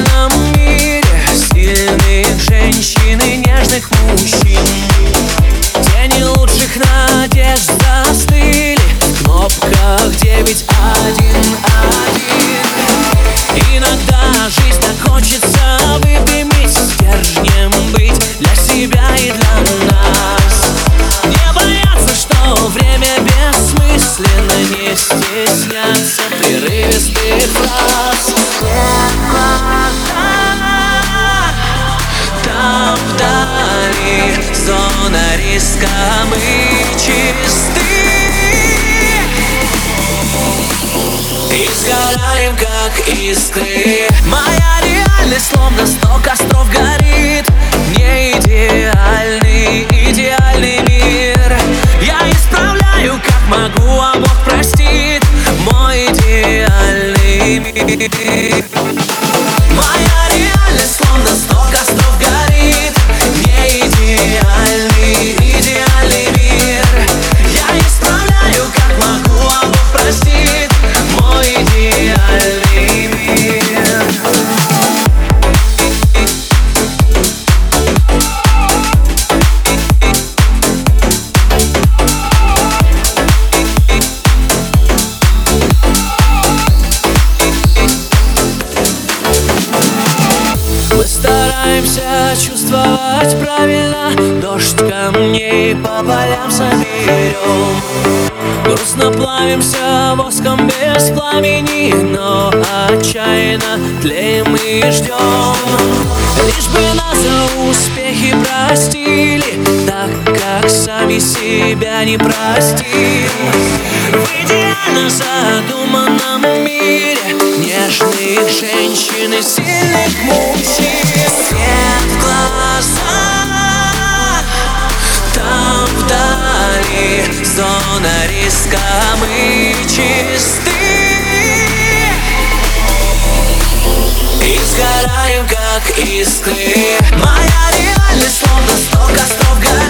неправильном мире Сильных женщин и нежных мужчин. Тени лучших надежд застыли В кнопках 911 Иногда жизнь так хочется выпрямить Стержнем быть для себя и для нас. Не бояться, что время бессмысленно Не стесняться прерывистых фраз Вдали. Зона риска Мы чисты. И сгораем, как искры. Моя реальность словно сто костров горит. Не идеальный, идеальный мир. Я исправляю, как могу, а Бог простит. Мой идеальный мир. Моя реальность словно сто стараемся чувствовать правильно. Дождь камней по полям соберем Грустно плавимся воском без пламени Но отчаянно тлеем и ждем Лишь бы нас за успехи простили Так как сами себя не простим. В идеально задуманном мире таем, как искры. Моя реальность словно сто костров горит